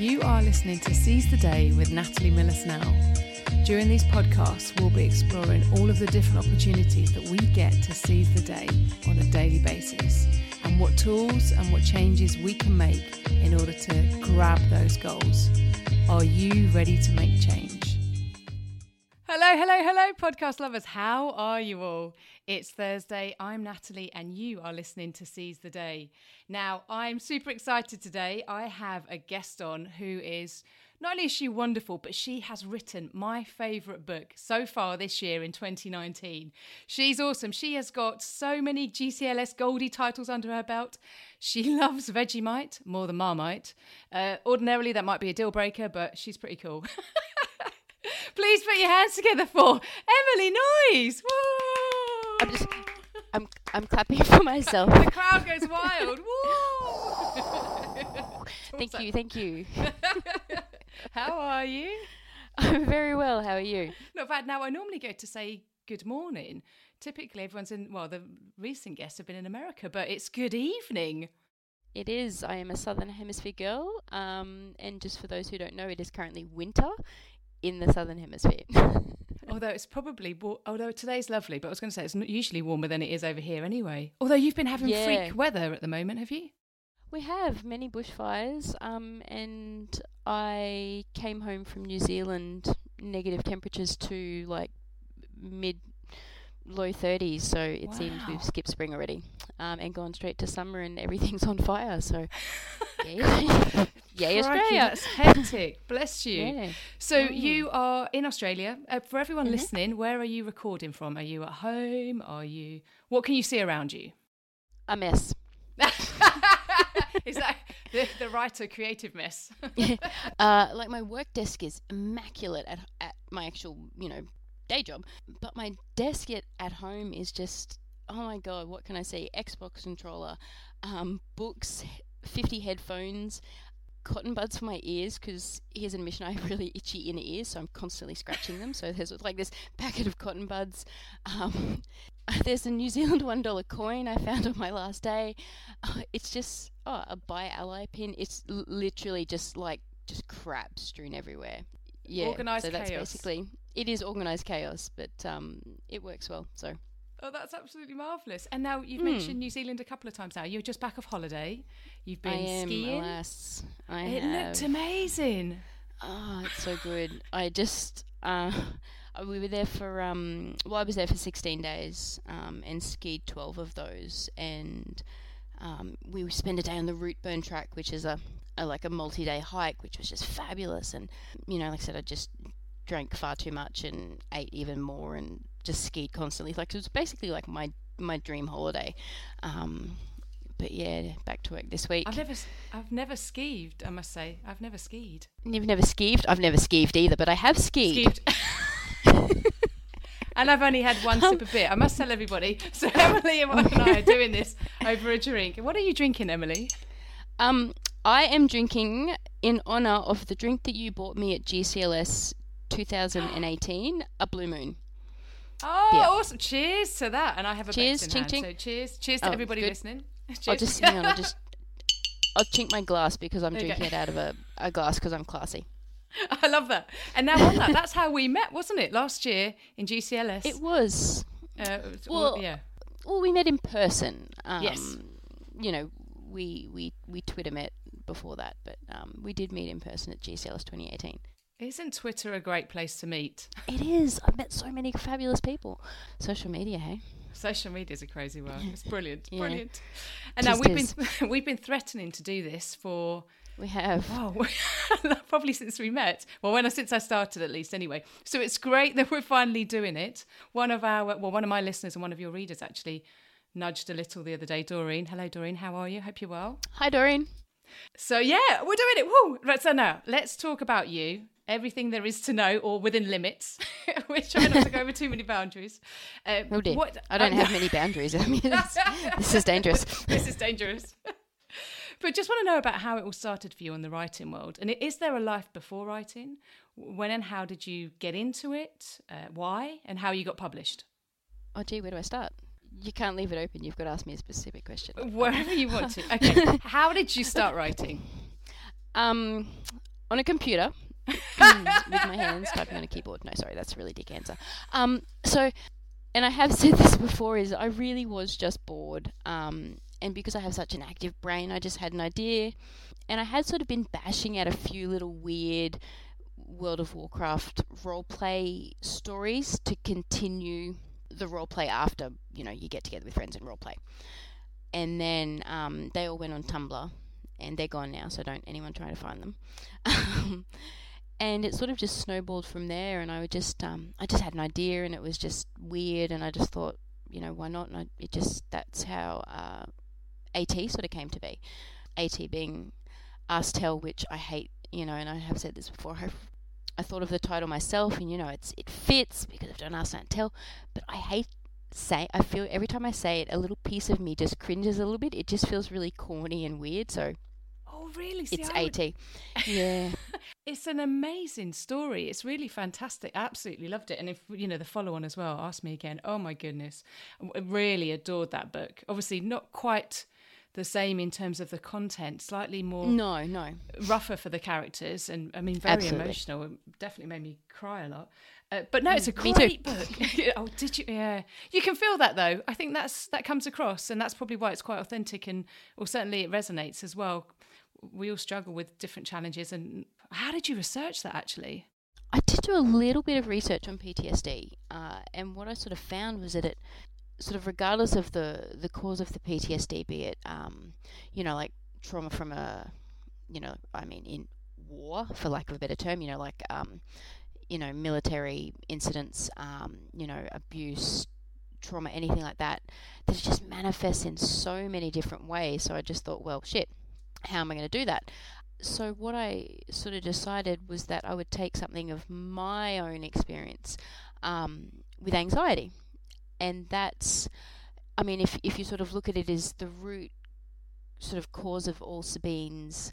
You are listening to Seize the Day with Natalie Miller Snell. During these podcasts, we'll be exploring all of the different opportunities that we get to seize the day on a daily basis and what tools and what changes we can make in order to grab those goals. Are you ready to make change? Hello, hello, hello, podcast lovers. How are you all? It's Thursday. I'm Natalie, and you are listening to Seize the Day. Now, I'm super excited today. I have a guest on who is not only is she wonderful, but she has written my favourite book so far this year in 2019. She's awesome. She has got so many GCLS Goldie titles under her belt. She loves Vegemite more than Marmite. Uh, ordinarily, that might be a deal breaker, but she's pretty cool. Please put your hands together for Emily Noyes. Woo! I'm just, I'm, I'm clapping for myself. the crowd goes wild. Woo! thank you, thank you. How are you? I'm very well. How are you? Not bad. Now, I normally go to say good morning. Typically, everyone's in, well, the recent guests have been in America, but it's good evening. It is. I am a Southern Hemisphere girl. Um, and just for those who don't know, it is currently winter in the Southern Hemisphere. although it's probably, although today's lovely, but I was going to say it's not usually warmer than it is over here anyway. Although you've been having Yeah. freak weather at the moment, have you? we have many bushfires, um, and I came home from New Zealand, negative temperatures to like mid low 30s, so it seems we've skipped spring already um, and gone straight to summer, and everything's on fire. So, yeah, yay, Crikey, Australia! That's hectic. Bless you. Yeah. So Mm. you are in Australia. Uh, for everyone Mhm. listening, where are you recording from? Are you at home? Are you? What can you see around you? A mess. is that the, the writer creative mess? uh, like my work desk is immaculate at at my actual you know day job, but my desk at at home is just oh my god, what can I say? Xbox controller, um, books, fifty headphones. Cotton buds for my ears because here's an admission I have really itchy inner ears, so I'm constantly scratching them. So there's like this packet of cotton buds. Um, there's a New Zealand one dollar coin I found on my last day. Uh, it's just oh, a buy ally pin. It's l- literally just like just crap strewn everywhere. Yeah, Organised so that's chaos. basically it is organized chaos, but um, it works well. So oh, that's absolutely marvelous. And now you've Hmm. mentioned New Zealand a couple of times now. You're just back off holiday. You've been I am, skiing. alas, I it have. looked amazing. Oh, it's so good. I just uh, we were there for um, well, I was there for 16 days um, and skied 12 of those, and um, we spent a day on the Routeburn track, which is a, a like a multi-day hike, which was just fabulous. And you know, like I said, I just drank far too much and ate even more, and just skied constantly. Like it was basically like my my dream holiday. Um, but yeah, back to work this week. I've never, I've never skied. I must say, I've never skied. You've never skied? I've never skied either, but I have skied. Skied. and I've only had one sip of beer. I must tell everybody. So Emily and I are doing this over a drink. What are you drinking, Emily? Um, I am drinking in honor of the drink that you bought me at GCLS 2018, a Blue Moon. Oh, Yeah. awesome! Cheers to that. And I have a Cheers, ching, hand. ching. So cheers, cheers to Oh, everybody good. listening. I'll just hang on. I'll just I'll chink my glass because I'm drinking it out of a, a glass because I'm classy. I love that. And now on that, that's how we met, wasn't it? Last year in GCLS. It was uh, it was- well, yeah. well, we met in person. Um, Yes. You know, we we we Twitter met before that, but um, we did meet in person at GCLS 2018. Isn't Twitter a great place to meet? It is. I've met so many fabulous people. Social media, hey. Social media is a crazy world. It's brilliant, Yeah. brilliant. And now we've been we've been threatening to do this for We have. oh probably since we met. Well, when since I started at least anyway. So it's great that we're finally doing it. One of our well, one of my listeners and one of your readers actually nudged a little the other day. Doreen, hello Doreen, how are you? Hope you're well. Hi, Doreen. So yeah, we're doing it. Woo! Right, so now let's talk about you. Everything there is to know, or within limits. we're trying not to go over too many boundaries. Um, Oh dear. what- I don't um, have many boundaries. I mean, this, is dangerous. this is dangerous. but just want to know about how it all started for you in the writing world. And is there a life before writing? When and how did you get into it? Uh, why? And how you got published? Oh, gee, where do I start? You can't leave it open. You've got to ask me a specific question. Wherever you want to. Okay. how did you start writing? Um, on a computer with my hands typing on a keyboard. No, sorry, that's a really dick answer. Um, so, and I have said this before, is I really was just bored. Um, and because I have such an active brain, I just had an idea, and I had sort of been bashing at a few little weird World of Warcraft roleplay stories to continue the role play after you know you get together with friends and role play. And then um, they all went on Tumblr, and they're gone now, so don't anyone try to find them. and it sort of just snowballed from there, and I would just um, I just had an idea, and it was just weird, and I just thought you know why not? And I, it just that's how uh, AT sort of came to be. AT being Ask Tell, which I hate, you know, and I have said this before. I I thought of the title myself, and you know, it's it fits because I've done Ask Don't Tell, but I hate say. I feel every time I say it, a little piece of me just cringes a little bit. It just feels really corny and weird. So. Oh really? See, it's AT. Yeah. it's an amazing story. It's really fantastic. Absolutely loved it. And if you know the follow on as well, ask me again. Oh my goodness, I really adored that book. Obviously, not quite the same in terms of the content, slightly more no, no rougher for the characters, and I mean very Absolutely. emotional. It definitely made me cry a lot. Uh, but no, it's a Mm, great book. oh, did you? Yeah, you can feel that though. I think that's that comes across, and that's probably why it's quite authentic, and or certainly it resonates as well. We all struggle with different challenges, and how did you research that actually? I did do a little bit of research on PTSD, uh, and what I sort of found was that it sort of regardless of the the cause of the PTSD, be it um, you know like trauma from a you know I mean in war for lack of a better term, you know like um, you know military incidents, um, you know abuse, trauma, anything like that, that just manifests in so many different ways. So I just thought, well, shit, how am I going to do that? So what I sort of decided was that I would take something of my own experience um, with anxiety and that's I mean if if you sort of look at it as the root sort of cause of all Sabine's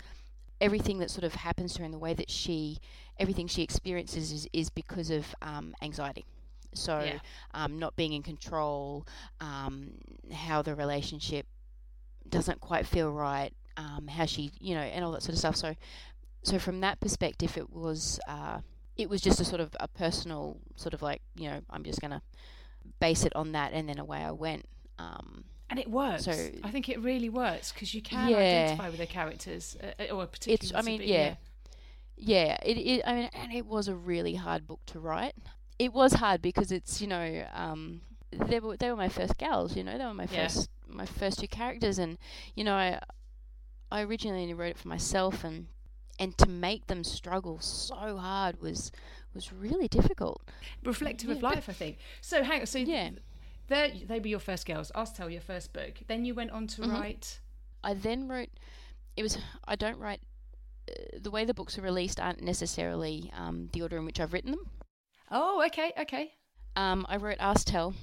everything that sort of happens to her and the way that she everything she experiences is, is because of um, anxiety so Yeah. um, not being in control um, how the relationship doesn't quite feel right um, how she you know and all that sort of stuff so so from that perspective it was uh, it was just a sort of a personal sort of like you know I'm just gonna base it on that, and then away I went. Um, And it works. So- I think it really works because you can Yeah. identify with the characters, uh, or particularly. It's- I mean, Sabine, yeah. yeah, it, it. I mean, and it was a really hard book to write. It was hard because it's you know um, they were they were my first gals. You know, they were my Yeah. first my first two characters, and you know I I originally only wrote it for myself, and and to make them struggle so hard was was really difficult. reflective of Yeah, but- life, I think. So hang on. So Yeah. there they were your first girls. Ask Tell your first book. Then you went on to Mhm. write. I then wrote. It was. I don't write. Uh, the way the books are released aren't necessarily um, the order in which I've written them. Oh, okay, okay. Um, I wrote Ask Tell,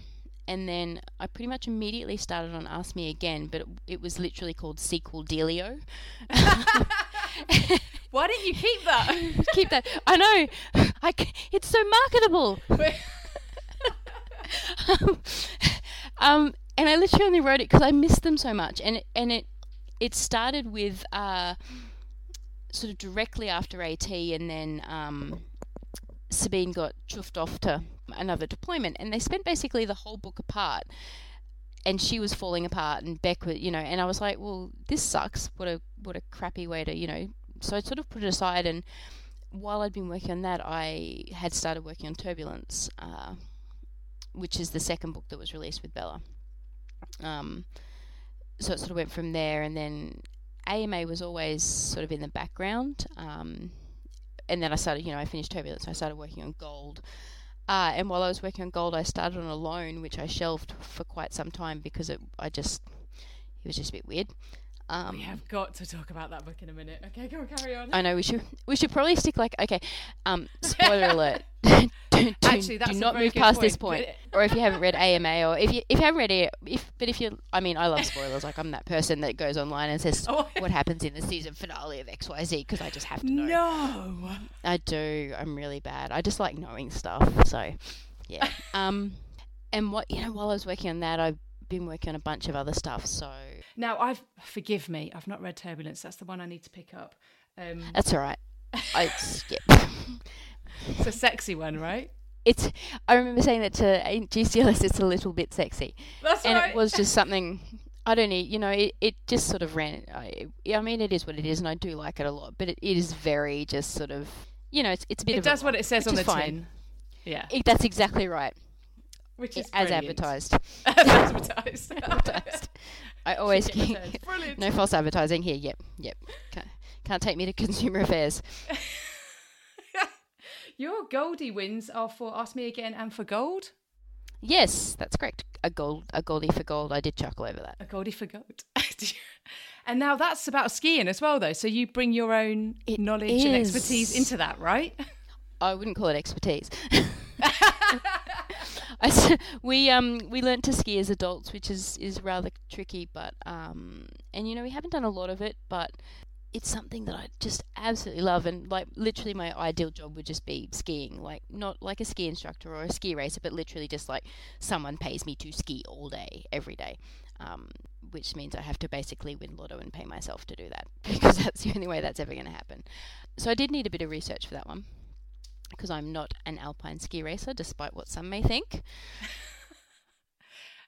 and then I pretty much immediately started on Ask Me Again, but it, it was literally called Sequel Delio. Why didn't you keep that? Keep that. I know. I it's so marketable. um, and I literally only wrote it because I missed them so much, and it, and it it started with uh, sort of directly after AT, and then um, Sabine got chuffed off to another deployment, and they spent basically the whole book apart. And she was falling apart, and Beck was, you know, and I was like, well, this sucks. What a what a crappy way to, you know. So I sort of put it aside, and while I'd been working on that, I had started working on Turbulence, uh, which is the second book that was released with Bella. Um, so it sort of went from there, and then AMA was always sort of in the background. Um, and then I started, you know, I finished Turbulence, I started working on Gold. Uh, and while I was working on Gold, I started on Alone, which I shelved for quite some time because it, I just, it was just a bit weird. Um, we have got to talk about that book in a minute. Okay, go on, carry on. I know we should we should probably stick like okay. Um, spoiler alert. do, do, Actually, that's do not move past this point, point. or if you haven't read AMA, or if you if you haven't read it, if but if you, I mean, I love spoilers. Like I'm that person that goes online and says Oh. what happens in the season finale of X Y Z because I just have to know. No. I do. I'm really bad. I just like knowing stuff. So, yeah. um, and what you know, while I was working on that, I've been working on a bunch of other stuff. So Now, I've forgive me. I've not read Turbulence. That's the one I need to pick up. Um, that's all right. I, skip. It's a sexy one, right? it's. I remember saying that to GCLS. It's a little bit sexy, That's and right. it was just something. I don't need, you know, it, it just sort of ran. I, I mean, it is what it is, and I do like it a lot. But it, it is very just sort of, you know, it's it's a bit it of does a what it says on the fine. tin. Yeah, It, that's exactly right, which is as brilliant. advertised. As advertised. Advertised. I always keep no false advertising here. Yep, yep. Can't, can't take me to consumer affairs. Your Goldie wins are for Ask Me Again and for gold. Yes, that's correct. A gold, a goldie for gold. I did chuckle over that. A Goldie for gold. and now that's about skiing as well, though. So you bring your own It knowledge and expertise into that, right? I wouldn't call it expertise. We um we learnt to ski as adults, which is is rather tricky, but um and you know we haven't done a lot of it, but it's something that I just absolutely love, and like literally my ideal job would just be skiing, like not like a ski instructor or a ski racer, but literally just like someone pays me to ski all day, every day. Um, which means I have to basically win lotto and pay myself to do that because that's the only way that's ever going to happen. So I did need a bit of research for that one because I'm not an alpine ski racer, despite what some may think.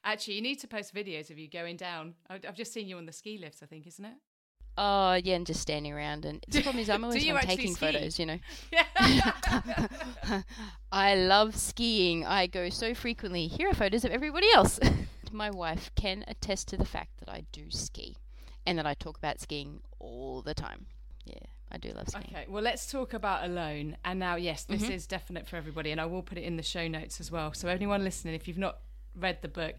Actually, you need to post videos of you going down. I've just seen you on the ski lifts, I think, isn't it? Oh, yeah, and just standing around. And the problem is, I'm always taking ski? photos, you know. Yeah. I love skiing. I go so frequently. Here are photos of everybody else. My wife can attest to the fact that I do ski and that I talk about skiing all the time. Yeah, I do love skiing. Okay, well, let's talk about Alone. And now, yes, this Mhm. is definite for everybody, and I will put it in the show notes as well. So, anyone listening, if you've not read the book,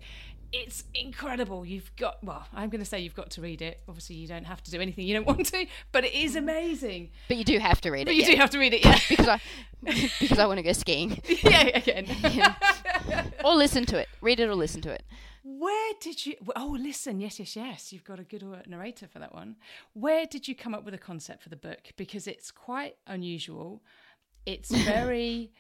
it's incredible. You've got, well, I'm going to say you've got to read it. Obviously, you don't have to do anything you don't want to, but it is amazing. But you do have to read it. But you yeah. do have to read it, yeah. because I because I want to go skiing. yeah, again. Or listen to it. Read it or listen to it. Where did you? Oh, listen. Yes, yes, yes. You've got a good narrator for that one. Where did you come up with a concept for the book? Because it's quite unusual. It's very,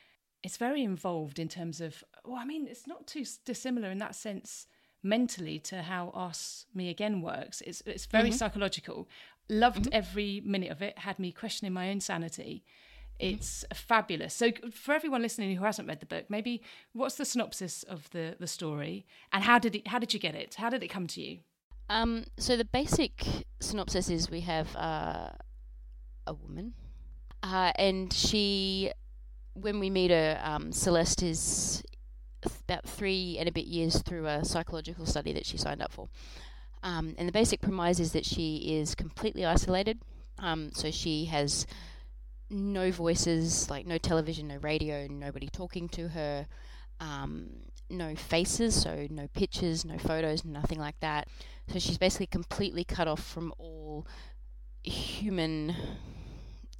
it's very involved in terms of. Well, I mean, it's not too dissimilar in that sense mentally to how Ask Me Again works. It's it's very mm-hmm. psychological. Loved mm-hmm. every minute of it. Had me questioning my own sanity. It's fabulous. So, for everyone listening who hasn't read the book, maybe what's the synopsis of the the story, and how did it? How did you get it? How did it come to you? Um, so the basic synopsis is we have uh, a woman, uh, and she, when we meet her, um, Celeste is about three and a bit years through a psychological study that she signed up for. Um, and the basic premise is that she is completely isolated. Um, so she has no voices, like no television, no radio, nobody talking to her, um, no faces, so no pictures, no photos, nothing like that. So she's basically completely cut off from all human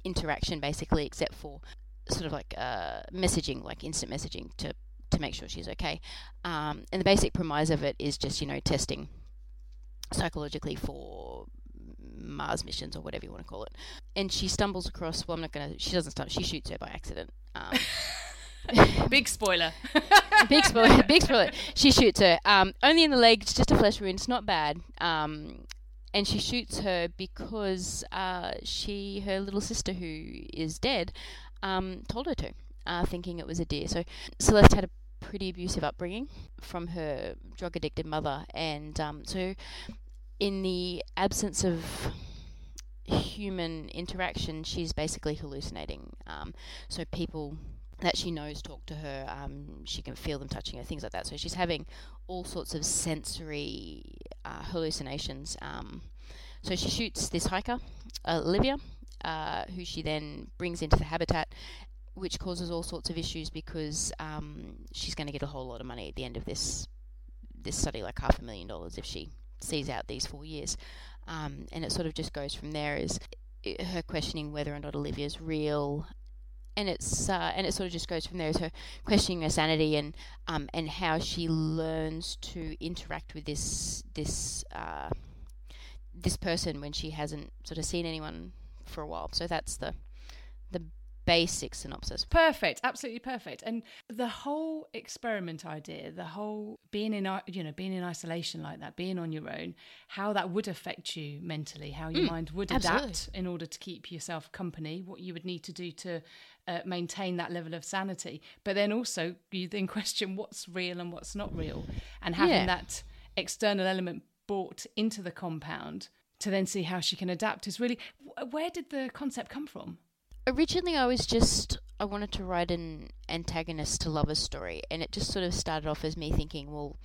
interaction, basically, except for sort of like uh, messaging, like instant messaging to to make sure she's okay. Um, and the basic premise of it is just you know testing psychologically for Mars missions or whatever you want to call it. And she stumbles across. Well, I'm not gonna. She doesn't stumble. She shoots her by accident. Um, Big spoiler. big spoiler. Big spoiler. She shoots her. Um, only in the leg. It's just a flesh wound. It's not bad. Um, and she shoots her because uh, she, her little sister, who is dead, um, told her to, uh, thinking it was a deer. So Celeste had a pretty abusive upbringing from her drug addicted mother, and um, so in the absence of human interaction, she's basically hallucinating. Um, so people that she knows talk to her. Um, she can feel them touching her, things like that. So she's having all sorts of sensory uh, hallucinations. Um, so she shoots this hiker, Olivia, uh, who she then brings into the habitat, which causes all sorts of issues because um, she's going to get a whole lot of money at the end of this this study, like half a million dollars, if she sees out these four years. Um, and it sort of just goes from there. Is her questioning whether or not Olivia's real, and it's uh, and it sort of just goes from there. Is her questioning her sanity and um, and how she learns to interact with this this uh, this person when she hasn't sort of seen anyone for a while. So that's the the basic synopsis. Perfect, absolutely perfect. And the whole experiment idea, the whole being in you know being in isolation like that, being on your own, how that would affect you mentally, how your Mm, mind would absolutely. adapt in order to keep yourself company, what you would need to do to uh, maintain that level of sanity. But then also you then question what's real and what's not real, and having Yeah. that external element brought into the compound to then see how she can adapt is really where did the concept come from? Originally, I was just I wanted to write an antagonist to lover's story, and it just sort of started off as me thinking, well,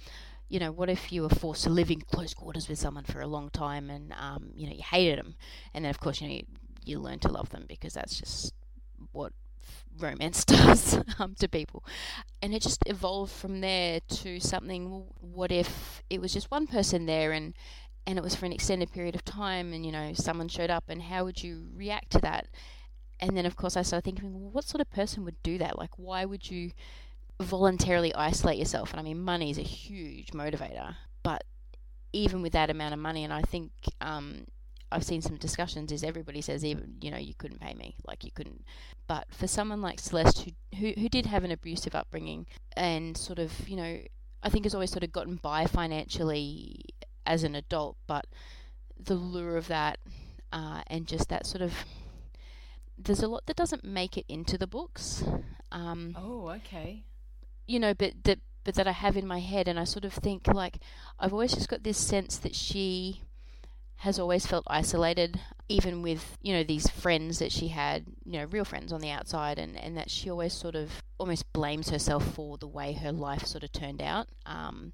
you know, what if you were forced to live in close quarters with someone for a long time, and um, you know, you hated them, and then of course, you know, you, you learn to love them because that's just what romance does um, to people, and it just evolved from there to something. What if it was just one person there, and and it was for an extended period of time, and you know, someone showed up, and how would you react to that? And then of course I started thinking, well, what sort of person would do that? Like, why would you voluntarily isolate yourself? And I mean, money is a huge motivator, but even with that amount of money, and I think um, I've seen some discussions, is everybody says even you know you couldn't pay me, like you couldn't. But for someone like Celeste, who who, who did have an abusive upbringing, and sort of you know, I think has always sort of gotten by financially as an adult, but the lure of that uh, and just that sort of there's a lot that doesn't make it into the books. Um, Oh, okay. you know, but that but that I have in my head, and I sort of think like I've always just got this sense that she has always felt isolated, even with you know these friends that she had, you know, real friends on the outside, and and that she always sort of almost blames herself for the way her life sort of turned out. Um,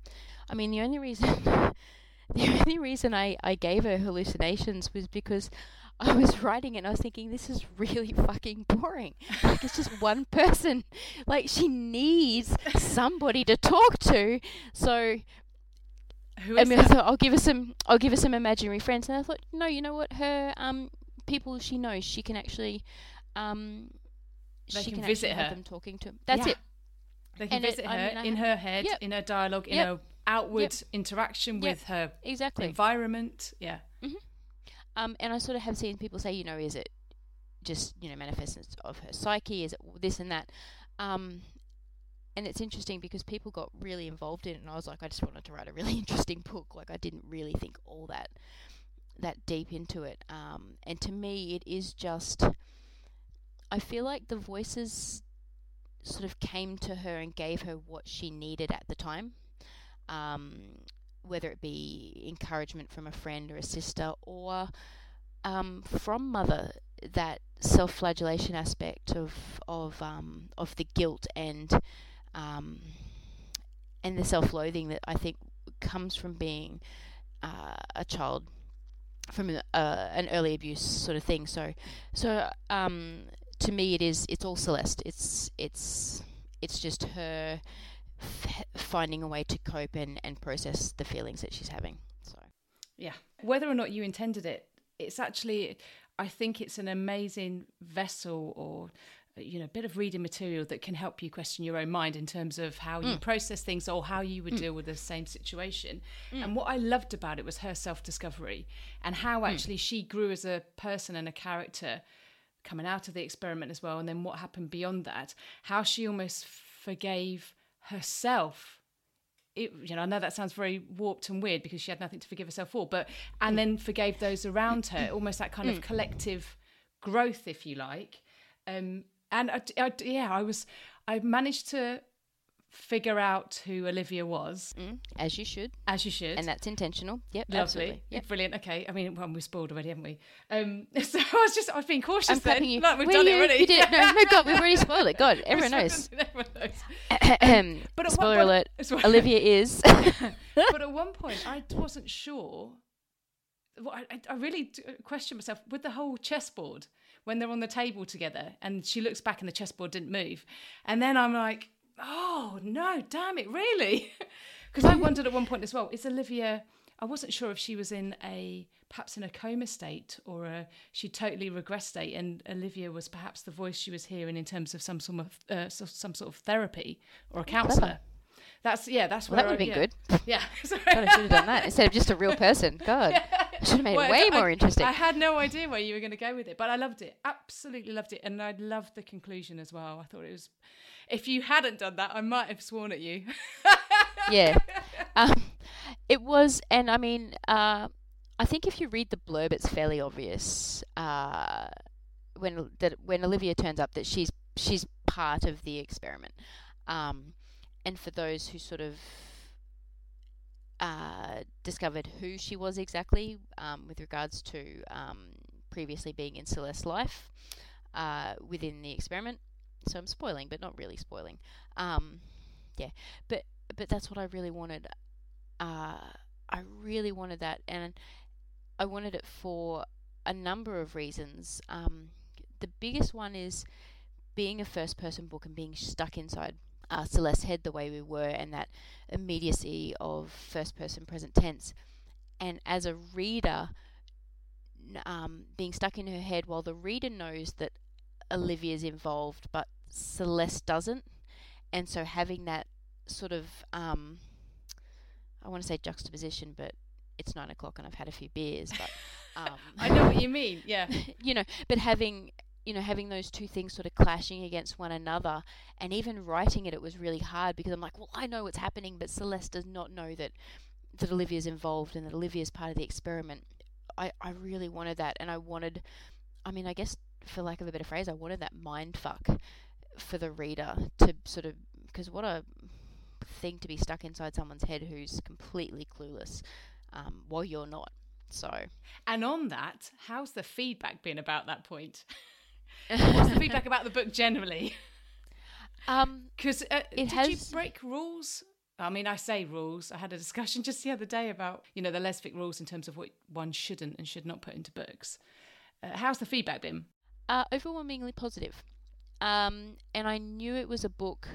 I mean, the only reason. The only reason I, I gave her hallucinations was because I was writing it and I was thinking, this is really fucking boring. Like, it's just one person. Like, she needs somebody to talk to. So, Who I is mean, I that? thought I'll give her some. I'll give her some imaginary friends, and I thought, no, you know what? Her um people she knows, she can actually um They she can can, visit actually have her. them talking to. Them. That's Yeah. it. They can and it- visit I her mean, I in ha- her head, Yep. in her dialogue, in Yep. her outward interaction Yep. with her Exactly. environment. Yeah. Um, and I sort of have seen people say, you know, is it just you know manifestations of her psyche? Is it this and that? Um, and it's interesting because people got really involved in it, and I was like, I just wanted to write a really interesting book. Like I didn't really think all that that deep into it. Um, and to me, it is just. I feel like the voices sort of came to her and gave her what she needed at the time. Um, whether it be encouragement from a friend or a sister or um, from mother, that self-flagellation aspect of of um, of the guilt and um, and the self-loathing that I think comes from being uh, a child from a, uh, an early abuse sort of thing. So so um, to me, it is it's all Celeste. It's it's it's just her f- finding a way to cope and, and process the feelings that she's having. So Yeah. Whether or not you intended it, it's actually, I think it's an amazing vessel or, you know, a bit of reading material that can help you question your own mind in terms of how you mm. process things or how you would mm. deal with the same situation. Mm. And what I loved about it was her self discovery and how actually she grew as a person and a character coming out of the experiment as well. And then what happened beyond that, how she almost forgave herself it, you know, I know that sounds very warped and weird because she had nothing to forgive herself for, but and then forgave those around her, almost that kind of collective growth, if you like. Um, and I, I- yeah, I was, I managed to figure out who Olivia was, mm, as you should, as you should. and that's intentional. Yep, Lovely, absolutely. Yep. brilliant. Okay, I mean, well, we've spoiled already, haven't we? Um, so I was just, I've been cautious I'm then. you. Like we've Were done you? it already. You did it. No, no, God, we've already spoiled it. God, everyone knows. Everyone knows. But Spoiler point- alert. Olivia is. but at one point, I wasn't sure. Well, I, I- really d- questioned myself with the whole chessboard when they're on the table together, and she looks back and the chessboard didn't move, and then I'm like, oh no, damn it, really? Because I wondered at one point as well, is Olivia? I wasn't sure if she was in a perhaps in a coma state or a she totally regressed state, and Olivia was perhaps the voice she was hearing in terms of some sort of uh, some sort of therapy or a counsellor. That's yeah. That's Well, that would have been yeah. good. Yeah. Sorry. God, I should have done that instead of just a real person. God, I should have made Well, it way I- more interesting. I had no idea where you were going to go with it, but I loved it. Absolutely loved it, and I loved the conclusion as well. I thought it was. If you hadn't done that, I might have sworn at you. yeah. Um, it was, and I mean, uh, I think if you read the blurb, it's fairly obvious uh, when that when Olivia turns up that she's she's part of the experiment. Um, and for those who sort of uh, discovered who she was exactly um, with regards to um, previously being in Celeste's life uh, within the experiment. So I'm spoiling, but not really spoiling. Um, yeah, but but that's what I really wanted. Uh, I really wanted that, and I wanted it for a number of reasons. Um, the biggest one is being a first-person book and being stuck inside uh, Celeste's head the way we were, and that immediacy of first-person present tense. And as a reader, um, being stuck in her head while the reader knows that Olivia's involved, but Celeste doesn't, and so having that sort of um, I want to say juxtaposition, but it's nine o'clock and I've had a few beers, but um, I know what you mean. Yeah. you know, but having you know having those two things sort of clashing against one another, and even writing it, it was really hard because I'm like, well, I know what's happening, but Celeste does not know that that Olivia's involved and that Olivia's part of the experiment. I I really wanted that, and I wanted, I mean, I guess for lack of a better phrase, I wanted that mind fuck for the reader to sort of because what a thing to be stuck inside someone's head who's completely clueless um, while you're not. So And on that, how's the feedback been about that point? What's the feedback about the book generally? um, Because uh, It did you break rules? I mean, I say rules. I had a discussion just the other day about you know the lesfic rules in terms of what one shouldn't and should not put into books. Uh, how's the feedback been? uh, overwhelmingly positive. Um, and I knew it was a book.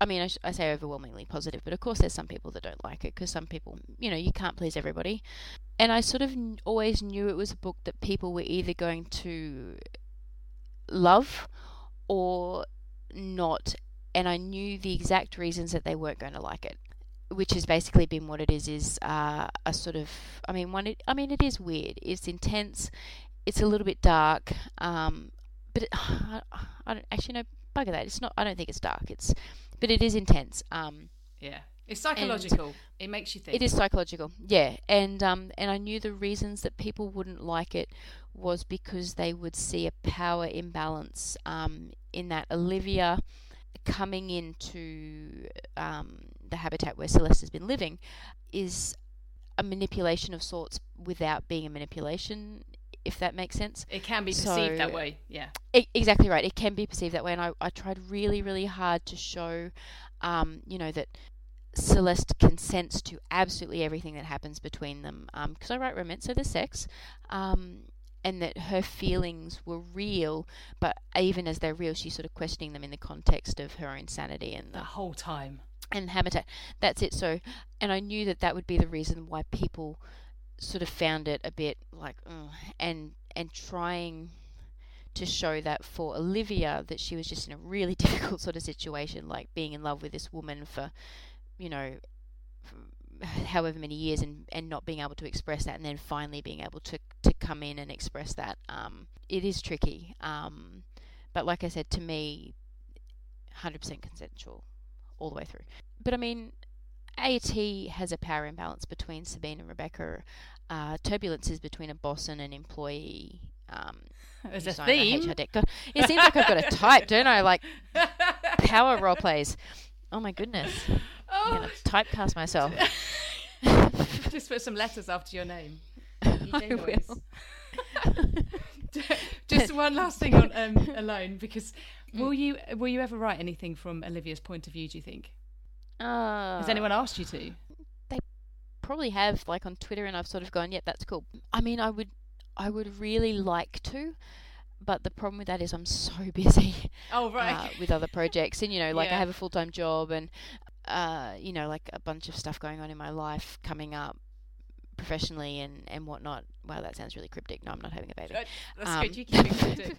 I mean, I, sh- I say overwhelmingly positive, but of course, there's some people that don't like it because some people, you know, you can't please everybody. And I sort of kn- always knew it was a book that people were either going to love or not. And I knew the exact reasons that they weren't going to like it, which has basically been what it is is uh, a sort of. I mean, one. It, I mean, it is weird. It's intense. It's a little bit dark. Um, but it, I, I don't actually no bugger that. It's not. I don't think it's dark. It's, but it is intense. Um, Yeah, it's psychological. it makes you think. it is psychological, yeah. And um, and I knew the reasons that people wouldn't like it was because they would see a power imbalance um, in that Olivia coming into um, the habitat where Celeste has been living is a manipulation of sorts without being a manipulation, if that makes sense. It can be perceived that way. Yeah. E- exactly right. It can be perceived that way, and I, I tried really, really hard to show, um, you know, that Celeste consents to absolutely everything that happens between them. Because I write romance, so there's sex, um, and that her feelings were real, but even as they're real, she's sort of questioning them in the context of her own sanity and The the whole time. and habitat. That's it. So, and I knew that that would be the reason why people sort of found it a bit like, "Ugh," and and trying to show that for Olivia that she was just in a really difficult sort of situation, like being in love with this woman for, you know, however many years and, and not being able to express that and then finally being able to, to come in and express that. Um, it is tricky. Um, but like I said, to me, 100% consensual all the way through. But I mean, AT has a power imbalance between Sabine and Rebecca. Uh, turbulence is between a boss and an employee. Um, There's a theme. HR deck. God, it seems like I've got a type, don't I? Like power role plays. Oh my goodness. I'm oh, going to typecast myself. just put some letters after your name. I will. just one last thing on um, alone because Mm. will you will you ever write anything from Olivia's point of view? Do you think? Uh, Has anyone asked you to? They probably have like on Twitter, and I've sort of gone, "Yep, that's cool." I mean, I would, I would really like to, but the problem with that is I'm so busy Oh uh, with other projects, and you know, like Yeah. I have a full time job, and uh, you know, like a bunch of stuff going on in my life coming up professionally and and whatnot. Wow, that sounds really cryptic. No, I'm not having a baby. That's um, good. You keep it cryptic.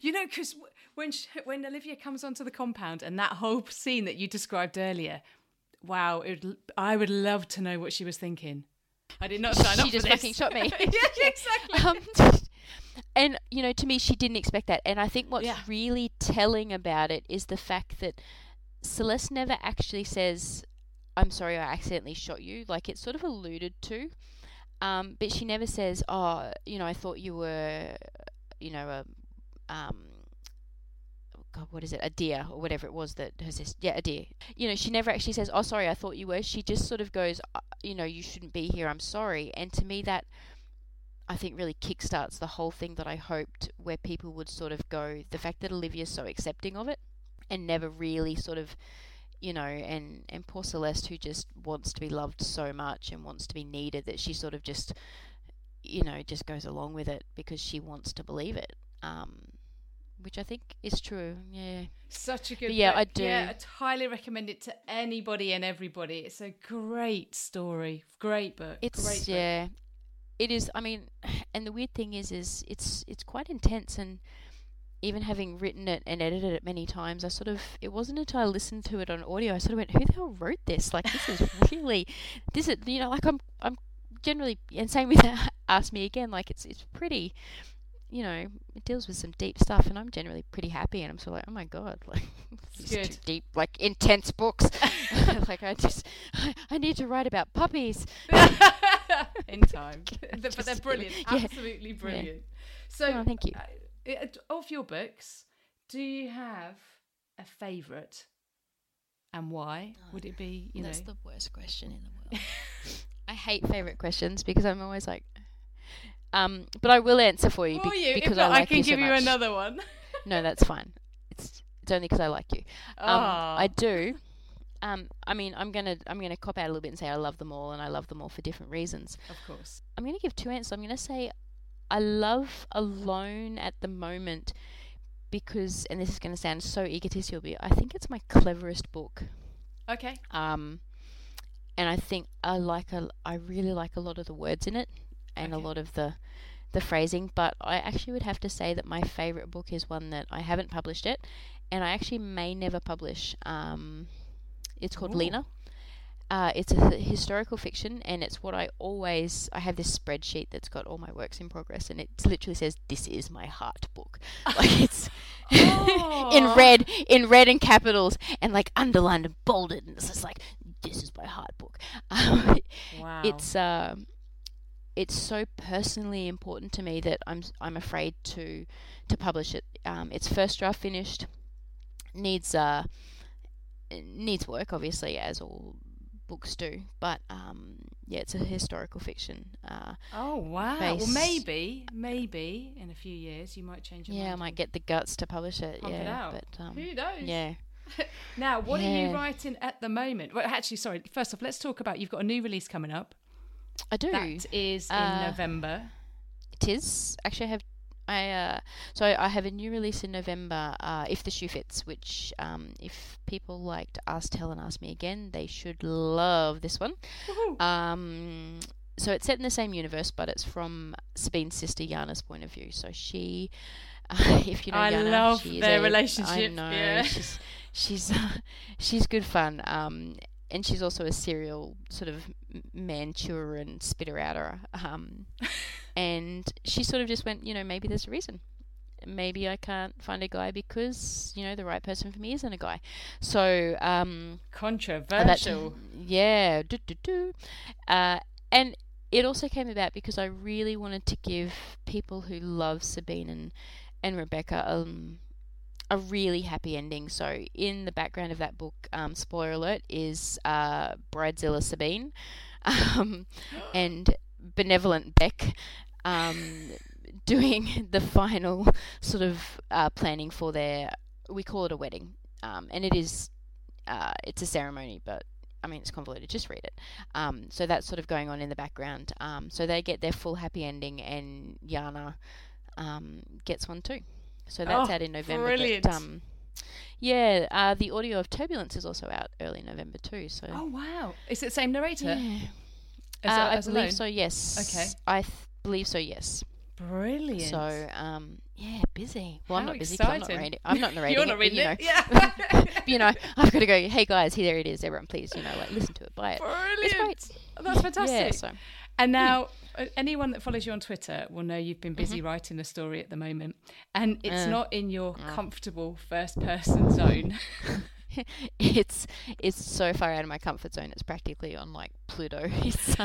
You know, because when sh when Olivia comes onto the compound and that whole scene that you described earlier, wow, it, would- I would love to know what she was thinking. I did not sign up she for just fucking shot me. yeah, exactly. um, and you know, to me, she didn't expect that. And I think what's Yeah. really telling about it is the fact that Celeste never actually says, "I'm sorry, I accidentally shot you." Like it's sort of alluded to, um, but she never says, "Oh, you know, I thought you were, you know, a." Um, God, what is it? A deer or whatever it was that her sister. Yeah, a deer. You know, she never actually says, "Oh, sorry, I thought you were." She just sort of goes, uh, "You know, you shouldn't be here. I'm sorry." And to me, that I think really kickstarts the whole thing that I hoped, where people would sort of go, the fact that Olivia's so accepting of it, and never really sort of, you know, and and poor Celeste who just wants to be loved so much and wants to be needed that she sort of just, you know, just goes along with it because she wants to believe it. Um, which I think is true. Yeah. Such a good But yeah, book. I do. Yeah, I'd highly recommend it to anybody and everybody. It's a great story. Great book. It's great book. yeah, it is. I mean, and the weird thing is, is it's it's quite intense, and even having written it and edited it many times, I sort of it wasn't until I listened to it on audio, I sort of went, "Who the hell wrote this? Like, this is really this is you know, like I'm I'm generally and same with Ask Me Again, like it's it's pretty." You know, it deals with some deep stuff, and I'm generally pretty happy. And I'm sort of like, oh my god, like this Good. too deep, like intense books. like I just, I, I need to write about puppies. in time. but they're brilliant. yeah. Absolutely brilliant. So, Oh, thank you. uh, of your books, do you have a favourite, and why? Would it be you That's know? the worst question in the world. I hate favorite questions because I'm always like, um, but I will answer for you, For be- you, because if not, I like can you so give you much. another one. No, that's fine. It's it's only because I like you. Um, Ah. I do. Um, I mean, I'm gonna I'm gonna cop out a little bit and say I love them all, and I love them all for different reasons. of course. I'm gonna give two answers. I'm gonna say I love Alone at the moment because, and this is gonna sound so egotistical, but I think it's my cleverest book. Okay. Um, and I think I like a, I really like a lot of the words in it, and Okay. a lot of the, the phrasing. But I actually would have to say that my favorite book is one that I haven't published yet, and I actually may never publish. Um, it's called Ooh. Lena. Uh, it's a h- historical fiction, and it's what I always. I have this spreadsheet that's got all my works in progress, and it literally says, "This is my heart book." Like it's in red, in red and capitals, and like underlined and bolded, and it's just like, "This is my heart book." Um, Wow. it's um, it's so personally important to me that I'm I'm afraid to to publish it. Um, it's first draft finished, needs uh needs work, obviously, as all books do. But um, yeah, it's a historical fiction. Uh, Oh wow! Well, maybe, maybe in a few years you might change your yeah, I might get the guts to publish it. Pump it yeah, out. but um, Who knows? yeah. Now, what are you writing at the moment? Well, actually, sorry. First off, let's talk about you've got a new release coming up. I do. That is in Uh, November. It is actually I have I uh so I, have a new release in November. Uh, if the shoe fits, which um if people liked Ask Tell and Ask Me Again, they should love this one. Um, so it's set in the same universe, but it's from Sabine's sister Yana's point of view. So she, uh, if you know I Yana, love she is their a- relationship, I know yeah. she's she's she's good fun. Um, and she's also a serial sort of Manchurian spitter outer. Um, and she sort of just went, you know, maybe there's a reason. Maybe I can't find a guy because you know the right person for me isn't a guy. So um, Controversial. yeah, do, do, do. Uh, and it also came about because I really wanted to give people who love Sabine and, and Rebecca um, a really happy ending. So in the background of that book, um, spoiler alert, is uh, Bridezilla Sabine um, and benevolent Beck um, doing the final sort of uh, planning for their, we call it a wedding. Um, and it is, uh, it's a ceremony, but I mean, it's convoluted. Just read it. Um, so that's sort of going on in the background. Um, so they get their full happy ending, and Yana gets one too. So that's Oh, out in November. brilliant. But, um, yeah, uh, the audio of Turbulence is also out early November too. So Oh wow! Is it the same narrator? yeah. As, Uh, I as believe alone? so. Yes. Okay. I th- believe so. Yes. Brilliant. So, um, yeah, busy. Well, I'm not busy. I'm not reading. I'm not narrating You're it, not reading you know, it. Yeah. you know, I've got to go. Hey guys, here it is. Everyone, please, you know, like listen to it, buy it. Brilliant. It's great. That's fantastic. Yeah. So, And now, uh, anyone that follows you on Twitter will know you've been Mm-hmm. busy writing a story at the moment, and it's Uh, not in your uh. comfortable first-person zone. it's it's so far out of my comfort zone. It's practically on like Pluto.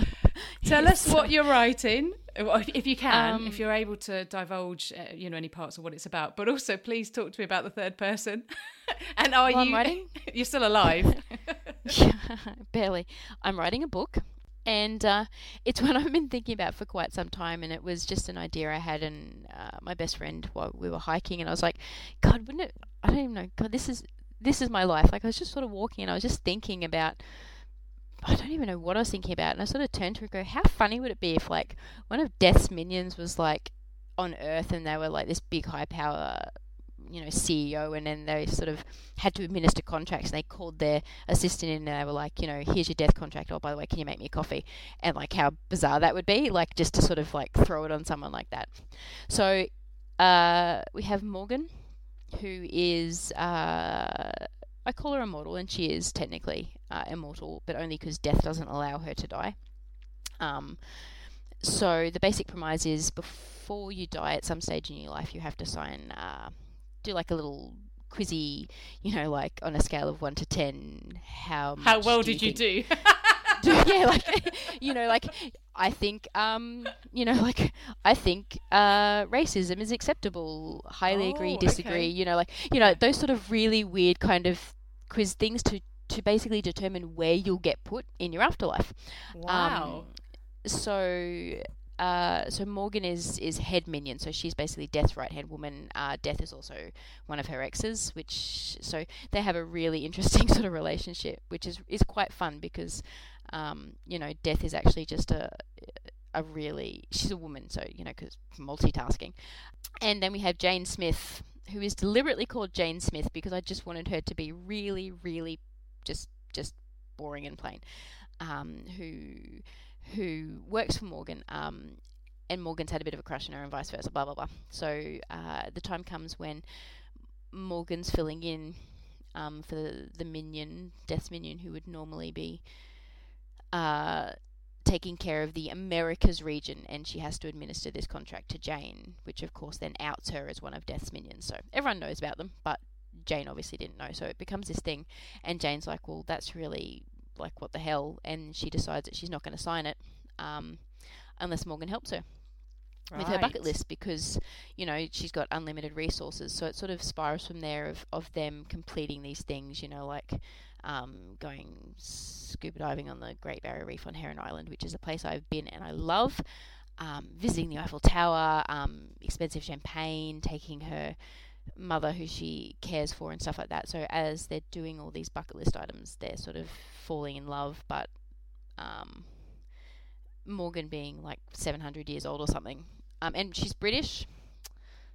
Tell us what you're writing, if- you can, Um, if you're able to divulge, uh, you know, any parts of what it's about. But also, please talk to me about the third person. and are I'm you? writing? you're still alive. barely. I'm writing a book, and uh, it's one I've been thinking about for quite some time. And it was just an idea I had, and uh, my best friend while we were hiking, and I was like, God, wouldn't it? I don't even know. God, this is this is my life. Like I was just sort of walking, and I was just thinking about. I don't even know what I was thinking about, and I sort of turned to her and go, "How funny would it be if like one of Death's minions was like on Earth, and they were like this big high power." You know CEO and then they sort of had to administer contracts and they called their assistant in and they were like you know here's your death contract oh by the way can you make me a coffee? And like how bizarre that would be like just to sort of like throw it on someone like that. So uh, we have Morgan who is uh, I call her immortal and she is technically uh, immortal but only because death doesn't allow her to die. Um, so the basic premise is before you die at some stage in your life you have to sign uh, do like a little quizzy, you know, like on a scale of one to ten, how How well did you do? do? yeah, like you know, like I think, um, you know, like I think uh, racism is acceptable. Highly agree, Oh, disagree. okay. You know, like you know those sort of really weird kind of quiz things to to basically determine where you'll get put in your afterlife. Wow. Um, so uh, so Morgan is is head minion, so she's basically Death's right hand woman. Uh, Death is also one of her exes, which so they have a really interesting sort of relationship, which is is quite fun because um, you know Death is actually just a a really she's a woman, so you know because multitasking. And then we have Jane Smith, who is deliberately called Jane Smith because I just wanted her to be really, really just just boring and plain. Um, who who works for Morgan, um, and Morgan's had a bit of a crush on her, and vice versa. Blah blah blah. So uh, the time comes when Morgan's filling in um, for the, the minion, Death's minion, who would normally be uh, taking care of the Americas region, and she has to administer this contract to Jane, which of course then outs her as one of Death's minions. So everyone knows about them, but Jane obviously didn't know. So it becomes this thing, and Jane's like, "Well, that's really like what the hell," and she decides that she's not going to sign it um, unless Morgan helps her with her bucket list because you know she's got unlimited resources. So it sort of spirals from there of, of them completing these things you know like um, going scuba diving on the Great Barrier Reef on Heron Island which is a place I've been and I love. Um, visiting the Eiffel Tower um, expensive champagne taking her mother who she cares for and stuff like that so as they're doing all these bucket list items they're sort of falling in love but um, Morgan being like 700 years old or something. Um, and she's British.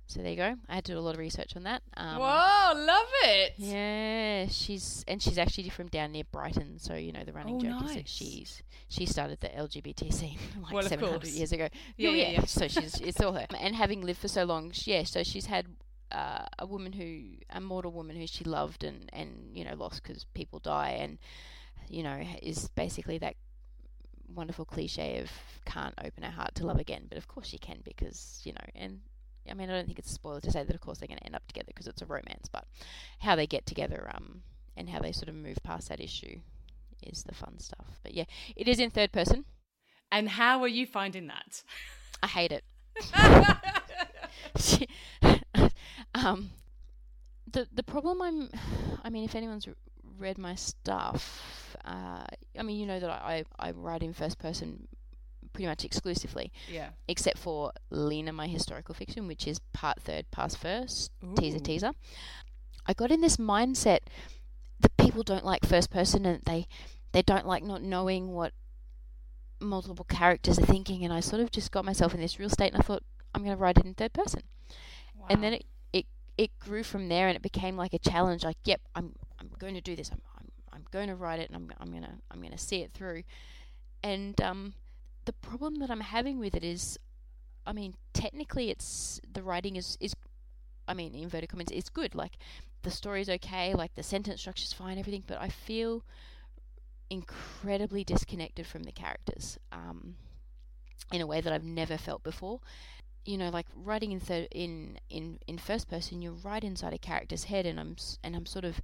So there you go. I had to do a lot of research on that. Um, Whoa, love it. Yeah, she's and she's actually from down near Brighton. So you know the running Oh, joke is that she's she started the LGBT scene like Well, 700 course. years ago. Yeah, Oh, yeah, yeah. So she's it's all her. And having lived for so long, yeah. So she's had uh, a woman who a mortal woman who she loved and and you know lost because people die and you know is basically that wonderful cliche of can't open her heart to love again, but of course she can because you know and. I mean, I don't think it's a spoiler to say that, of course, they're going to end up together because it's a romance. But how they get together, um, and how they sort of move past that issue, is the fun stuff. But yeah, it is in third person. And how are you finding that? I hate it. um, the the problem I'm, I mean, if anyone's read my stuff, uh, I mean, you know that I, I write in first person pretty much exclusively, yeah. except for Lena, my historical fiction, which is part third, past first, teaser Ooh. teaser. I got in this mindset that people don't like first person and they they don't like not knowing what multiple characters are thinking and I sort of just got myself in this real state and I thought I'm going to write it in third person. And then it, it grew from there and it became like a challenge like yep, I'm I'm going to do this. I'm I'm, I'm going to write it and I'm I'm going to I'm going to see it through. And um the problem that I'm having with it is I mean, technically, it's the writing is is, I mean, inverted commas it's good. Like, the story's okay, like the sentence structure's fine, everything. But I feel incredibly disconnected from the characters, um, in a way that I've never felt before. You know, like writing in third in in in first person, you're right inside a character's head, and I'm and I'm sort of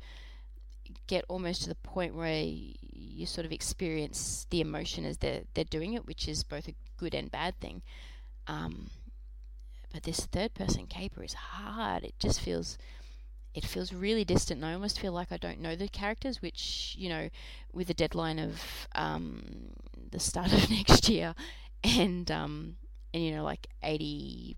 get almost to the point where you sort of experience the emotion as they're they're doing it, which is both a good and bad thing. Um, but this third person caper is hard. It just feels it feels really distant, and I almost feel like I don't know the characters. Which you know, with the deadline of um, the start of next year, and um, and you know, like eighty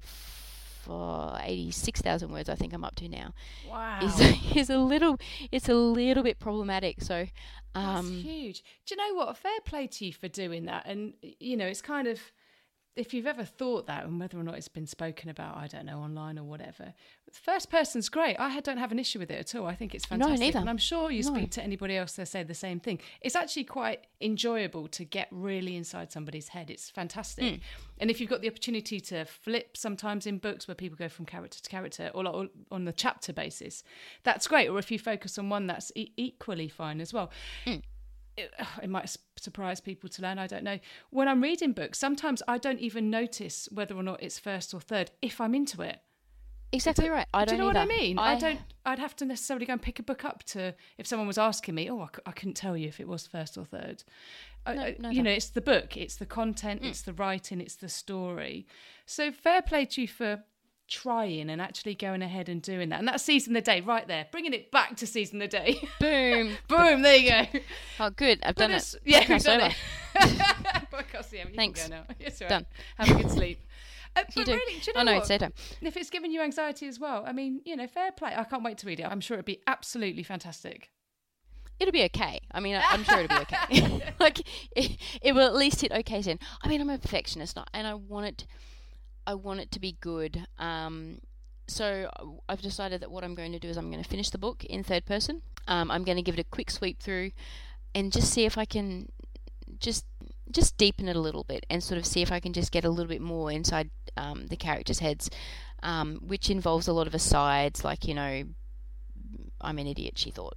for 86,000 words I think I'm up to now. Wow. Is, is a little it's a little bit problematic. So um That's huge. Do you know what? A fair play to you for doing that. And you know, it's kind of if you've ever thought that and whether or not it's been spoken about, I don't know, online or whatever. First person's great. I don't have an issue with it at all. I think it's fantastic. No, neither. And I'm sure you No. speak to anybody else, they'll say the same thing. It's actually quite enjoyable to get really inside somebody's head. It's fantastic. Mm. And if you've got the opportunity to flip sometimes in books where people go from character to character or, like, on the chapter basis, that's great. Or if you focus on one, that's e- equally fine as well it, it might surprise people to learn. I don't know. When I'm reading books, sometimes I don't even notice whether or not it's first or third if I'm into it. exactly right. I Do don't you know either. what I mean? I, don't. I'd have to necessarily go and pick a book up to if someone was asking me. Oh, I, c- I couldn't tell you if it was first or third. I- No, I- neither. you know, it's the book, it's the content, mm. it's the writing, it's the story. So fair play to you for trying and actually going ahead and doing that. And that's Seize the Day right there, bringing it back to Seize the Day. Boom. Boom! There you go. Oh good. I've done it. Yeah, Podcast we've done over. it. Podcast, yeah, you Thanks. Can go all right. Done. Have a good sleep. Uh, You but do. really, do you know oh no, what? it's daytime. If it's giving you anxiety as well, I mean, you know, fair play. I can't wait to read it. I'm sure it'd be absolutely fantastic. It'll be okay. I mean, I'm sure it'll be okay. like it, it will at least hit okay. Then I mean, I'm a perfectionist, not, and I want it. I want it to be good. Um, so I've decided that what I'm going to do is I'm going to finish the book in third person. Um, I'm going to give it a quick sweep through, and just see if I can just just deepen it a little bit, and sort of see if I can just get a little bit more inside um, the characters' heads, um, which involves a lot of asides, like you know, I'm an idiot. She thought,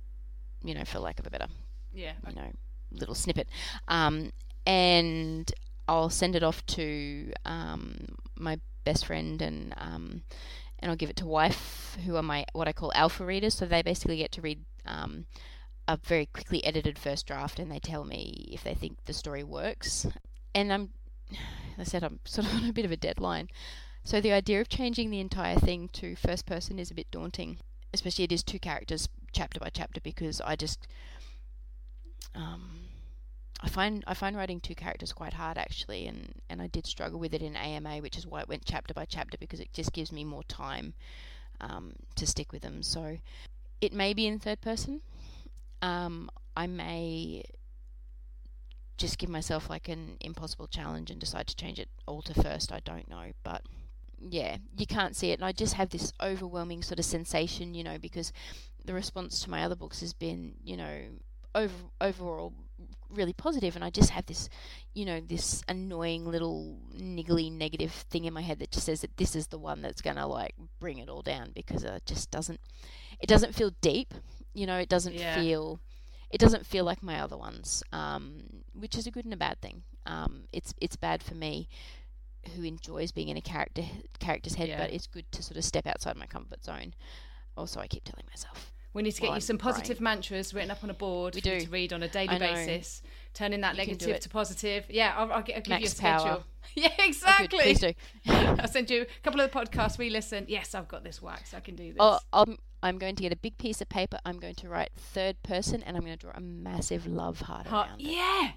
you know, for lack of a better Yeah. you know, little snippet. Um, and I'll send it off to um, my best friend and um, and I'll give it to wife, who are my what I call alpha readers. So they basically get to read um, a very quickly edited first draft, and they tell me if they think the story works. And I'm, I said, I'm sort of on a bit of a deadline. So the idea of changing the entire thing to first person is a bit daunting, especially it is two characters chapter by chapter because I just um, I find I find writing two characters quite hard actually, and and I did struggle with it in AMA, which is why it went chapter by chapter because it just gives me more time um, to stick with them. So it may be in third person. Um, I may just give myself like an impossible challenge and decide to change it all to first. I don't know, but yeah, you can't see it, and I just have this overwhelming sort of sensation, you know, because the response to my other books has been, you know, over overall really positive and I just have this you know this annoying little niggly negative thing in my head that just says that this is the one that's going to like bring it all down because it just doesn't it doesn't feel deep you know it doesn't Yeah. feel it doesn't feel like my other ones um, which is a good and a bad thing um, it's it's bad for me who enjoys being in a character character's head Yeah. but it's good to sort of step outside my comfort zone also I keep telling myself We need to get Well, you some positive crying. mantras written up on a board We do. to read on a daily basis, turning that You negative to positive. Yeah, I'll, I'll, get, I'll give you a Max schedule. power. Yeah, Oh, exactly. please do I'll send you a couple of the podcasts we listen. Yes, I've got this wax. I can do this. Oh, I'm, I'm going to get a big piece of paper. I'm going to write third person, and I'm going to draw a massive love heart Ha- around it. yeah,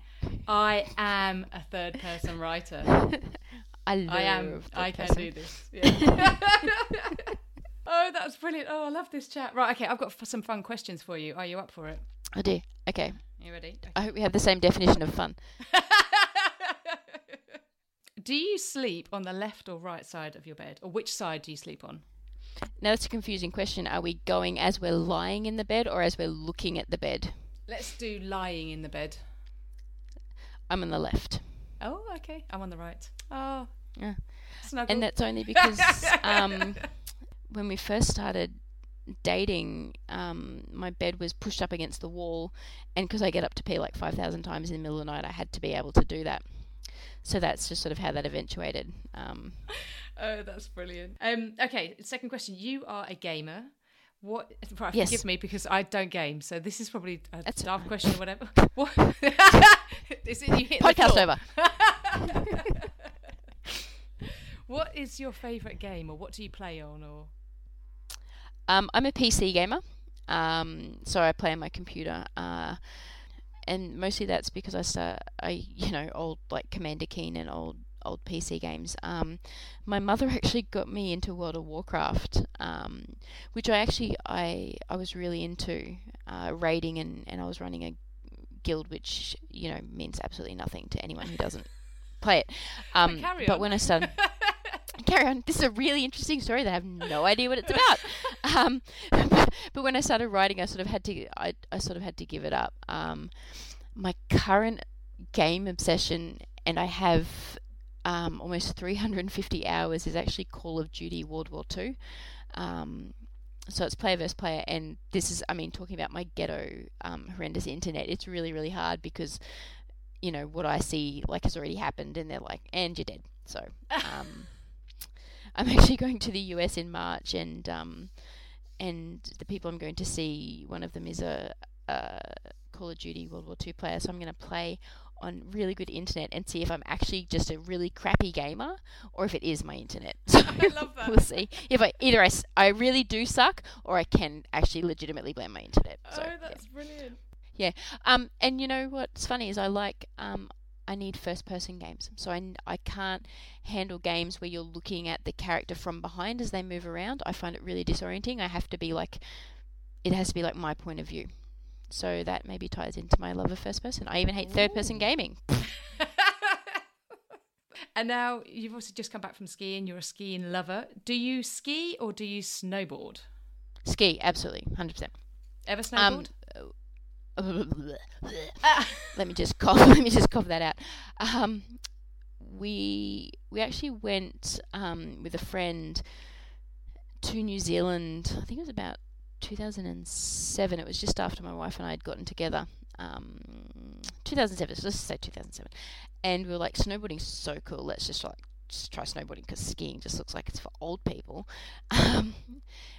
I am a third person writer. I love I am. I can person. do this. Yeah. Oh, that's brilliant. Oh, I love this chat. Right, okay, I've got f- some fun questions for you. Are you up for it? I do. Okay. you ready? I hope we have the same definition of fun. do you sleep on the left or right side of your bed, or which side do you sleep on? Now that's a confusing question. Are we going as we're lying in the bed or as we're looking at the bed? Let's do lying in the bed. I'm on the left. Oh, okay. I'm on the right. Oh, Yeah. Snuggle. and that's only because um, when we first started dating, um, my bed was pushed up against the wall, and because I get up to pee like five thousand times in the middle of the night, I had to be able to do that. So that's just sort of how that eventuated. Um, oh, that's brilliant. Um, okay, second question. You are a gamer. What? Right, Yes. forgive me because I don't game, so this is probably a That's daft question or whatever. what? is it you hit podcast over. What is your favourite game, or what do you play on, or? Um, I'm a PC gamer, um, so I play on my computer, uh, and mostly that's because I start, I you know, old like Commander Keen and old old PC games. Um, my mother actually got me into World of Warcraft, um, which I actually I I was really into uh, raiding, and and I was running a guild, which you know means absolutely nothing to anyone who doesn't play it. Um, carry but when I started carry on. This is a really interesting story that I have no idea what it's about. Um, but when I started writing, I sort of had to. I, I sort of had to give it up. Um, my current game obsession, and I have um, almost 350 hours, is actually Call of Duty World War Two. Um, so it's player versus player, and this is, I mean, talking about my ghetto, um, horrendous internet. It's really, really hard because, you know, what I see like has already happened, and they're like, and you're dead. So, um, I'm actually going to the US in March, and um, and the people I'm going to see, one of them is a, a Call of Duty World War II player, so I'm going to play on really good internet and see if I'm actually just a really crappy gamer or if it is my internet. So I love that. we'll see if I either I, I really do suck or I can actually legitimately blame my internet. So, oh, yeah. that's brilliant. Yeah. Um, and you know what's funny is I like um, I need first person games, so I, I can't handle games where you're looking at the character from behind as they move around. I find it really disorienting. I have to be like, it has to be like my point of view. So that maybe ties into my love of first person. I even hate third person gaming. and now you've also just come back from skiing. You're a skiing lover. Do you ski or do you snowboard? Ski, absolutely, hundred percent. Ever Um, snowboard? uh, let me just cough. Let me just cough that out. Um, we we actually went um, with a friend to New Zealand. I think it was about 2007. It was just after my wife and I had gotten together. Um, 2007. So let's just say 2007. And we were like, snowboarding's so cool. Let's just like just try snowboarding because skiing just looks like it's for old people. Um,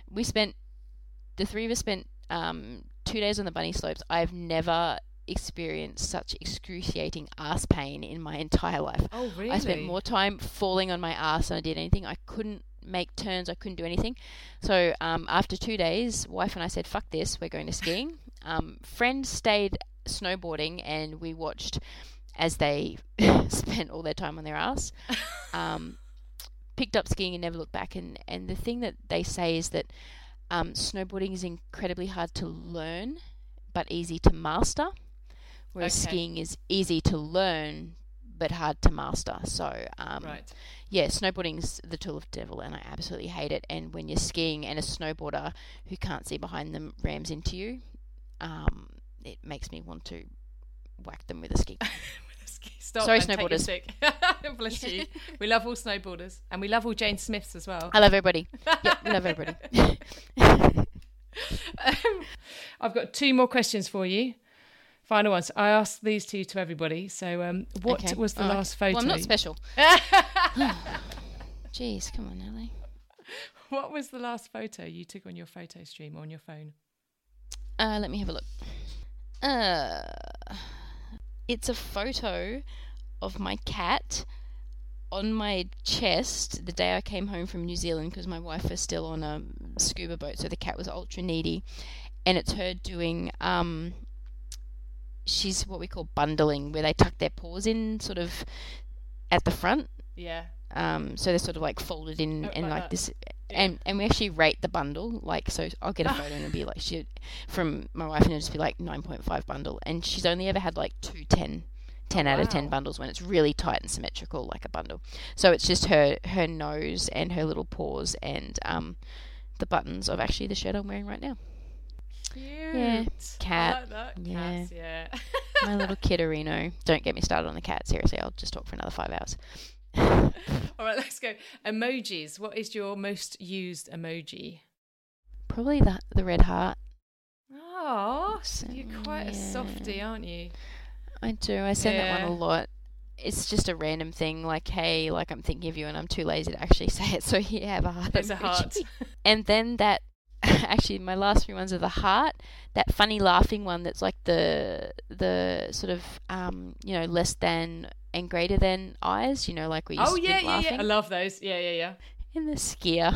we spent the three of us spent um, two days on the bunny slopes. I've never experienced such excruciating ass pain in my entire life. oh, really? I spent more time falling on my ass than I did anything. I couldn't make turns. I couldn't do anything. So um, after two days, wife and I said, "Fuck this. We're going to skiing." Um, friend stayed snowboarding, and we watched as they spent all their time on their ass. Um, picked up skiing and never looked back. And and the thing that they say is that um, snowboarding is incredibly hard to learn, but easy to master. Whereas Okay. skiing is easy to learn, but hard to master. So, um, right. yeah, snowboarding's the tool of the devil, and I absolutely hate it. And when you're skiing and a snowboarder who can't see behind them rams into you, um, it makes me want to whack them with a ski. Stop Sorry, and take your snowboarders. stick. Bless you. We love all snowboarders, and we love all Jane Smiths as well. I love everybody. Yeah, we love everybody. Um, I've got two more questions for you. Final ones. I asked these two to everybody. So, um, what Okay. was the right. last photo? Well, I'm not special. Jeez, come on, Ellie. what was the last photo you took on your photo stream or on your phone? Uh, let me have a look. Uh, it's a photo of my cat on my chest the day I came home from New Zealand because my wife was still on a scuba boat, so the cat was ultra needy, and it's her doing um. She's what we call bundling, where they tuck their paws in, sort of at the front, Yeah. um, so they're sort of like folded in Oh, and like that. this Yeah. and and we actually rate the bundle like so i'll get a photo and it'll be like she from my wife and it'll just be like 9.5 bundle and she's only ever had like two 10 10 out of 10 bundles when it's really tight and symmetrical like a bundle so it's just her her nose and her little paws and um the buttons of actually the shirt i'm wearing right now Cute. cat. I like that. Yeah. Cats, yeah. my little kitterino don't get me started on the cat seriously i'll just talk for another five hours All right, let's go. Emojis. What is your most used emoji? Probably that the red heart. Oh, So, you're quite a softy, aren't you? I do. I send that one a lot. It's just a random thing, like, hey, like I'm thinking of you, and I'm too lazy to actually say it. So here, have a heart. There's a emoji. heart. And then that, actually, my last few ones are the heart. That funny laughing one. That's like the the sort of um you know less than and greater than eyes. You know, like we. Oh used yeah, with yeah, yeah. laughing. I love those. Yeah, yeah, yeah in the skier.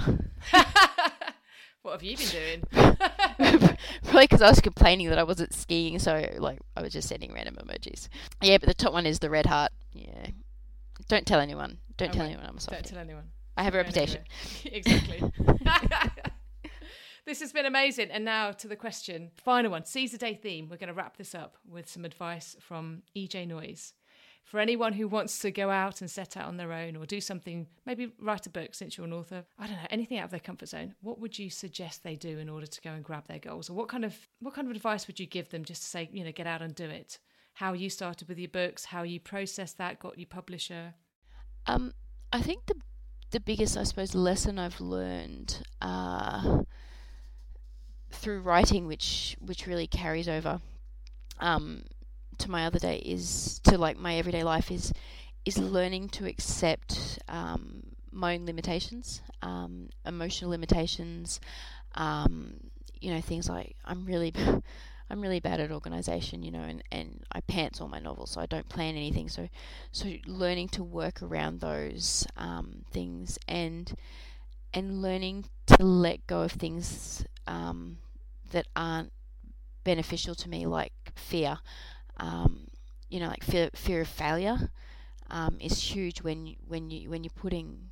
what have you been doing? Probably because I was complaining that I wasn't skiing, so like I was just sending random emojis. Yeah, but the top one is the red heart. Yeah. Don't tell anyone. Don't I tell won't. anyone I'm a Don't tell anyone. I have a reputation. exactly. This has been amazing. And now to the question, final one, Seize the Day theme. We're going to wrap this up with some advice from EJ Noyes. For anyone who wants to go out and set out on their own or do something, maybe write a book since you're an author, I don't know, anything out of their comfort zone, what would you suggest they do in order to go and grab their goals? Or what kind of what kind of advice would you give them just to say, you know, get out and do it? How you started with your books, how you processed that, got your publisher. Um, I think the the biggest, I suppose, lesson I've learned uh, through writing, which which really carries over um, to my other day, is to like my everyday life is is learning to accept um, my own limitations, um, emotional limitations. Um, you know, things like I'm really. I'm really bad at organization, you know, and, and I pants all my novels, so I don't plan anything. So so learning to work around those um, things and and learning to let go of things um, that aren't beneficial to me, like fear. Um, you know, like fear fear of failure um, is huge when you, when you when you're putting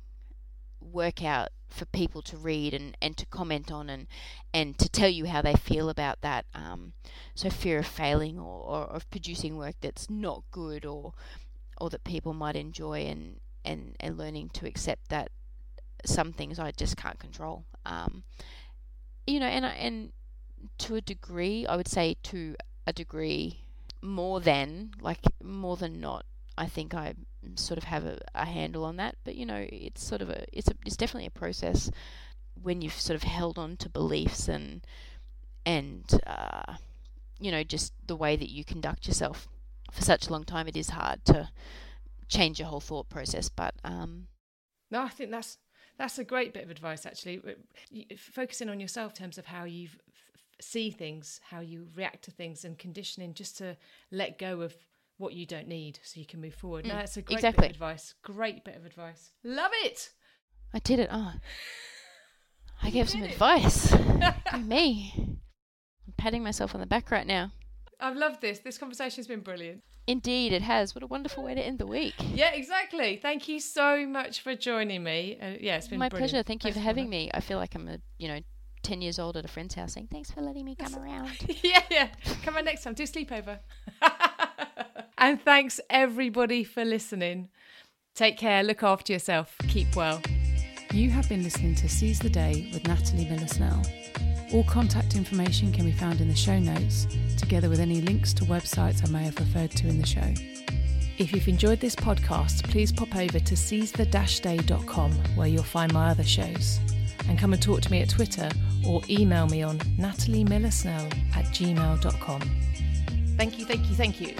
work out for people to read and, and to comment on and and to tell you how they feel about that. Um, so fear of failing or, or of producing work that's not good or or that people might enjoy and, and, and learning to accept that some things I just can't control. Um, you know, and and to a degree, I would say to a degree more than like more than not. I think I sort of have a, a handle on that, but you know, it's sort of a it's a it's definitely a process when you've sort of held on to beliefs and and uh, you know just the way that you conduct yourself for such a long time. It is hard to change your whole thought process, but um, No, I think that's that's a great bit of advice actually. Focusing on yourself in terms of how you see things, how you react to things, and conditioning just to let go of what you don't need so you can move forward. no, Mm, that's a great exactly. bit of advice. Great bit of advice. Love it. I did it. Oh, I You gave some it. advice. Me. I'm patting myself on the back right now. I've loved this. This conversation's been brilliant. Indeed, it has. What a wonderful way to end the week. Yeah, exactly. Thank you so much for joining me. Uh, yeah, it's been My brilliant. pleasure. Thank you Thanks for having that. me. I feel like I'm a you know ten years old at a friend's house saying thanks for letting me come around. yeah, yeah. Come on next time. Do a sleepover. and thanks everybody for listening. Take care. Look after yourself. Keep well. You have been listening to Seize the Day with Natalie Miller Snell. All contact information can be found in the show notes, together with any links to websites I may have referred to in the show. If you've enjoyed this podcast, please pop over to seizethe-day.com where you'll find my other shows. And come and talk to me at Twitter or email me on nataliemillersnell at gmail.com. Thank you, thank you, thank you.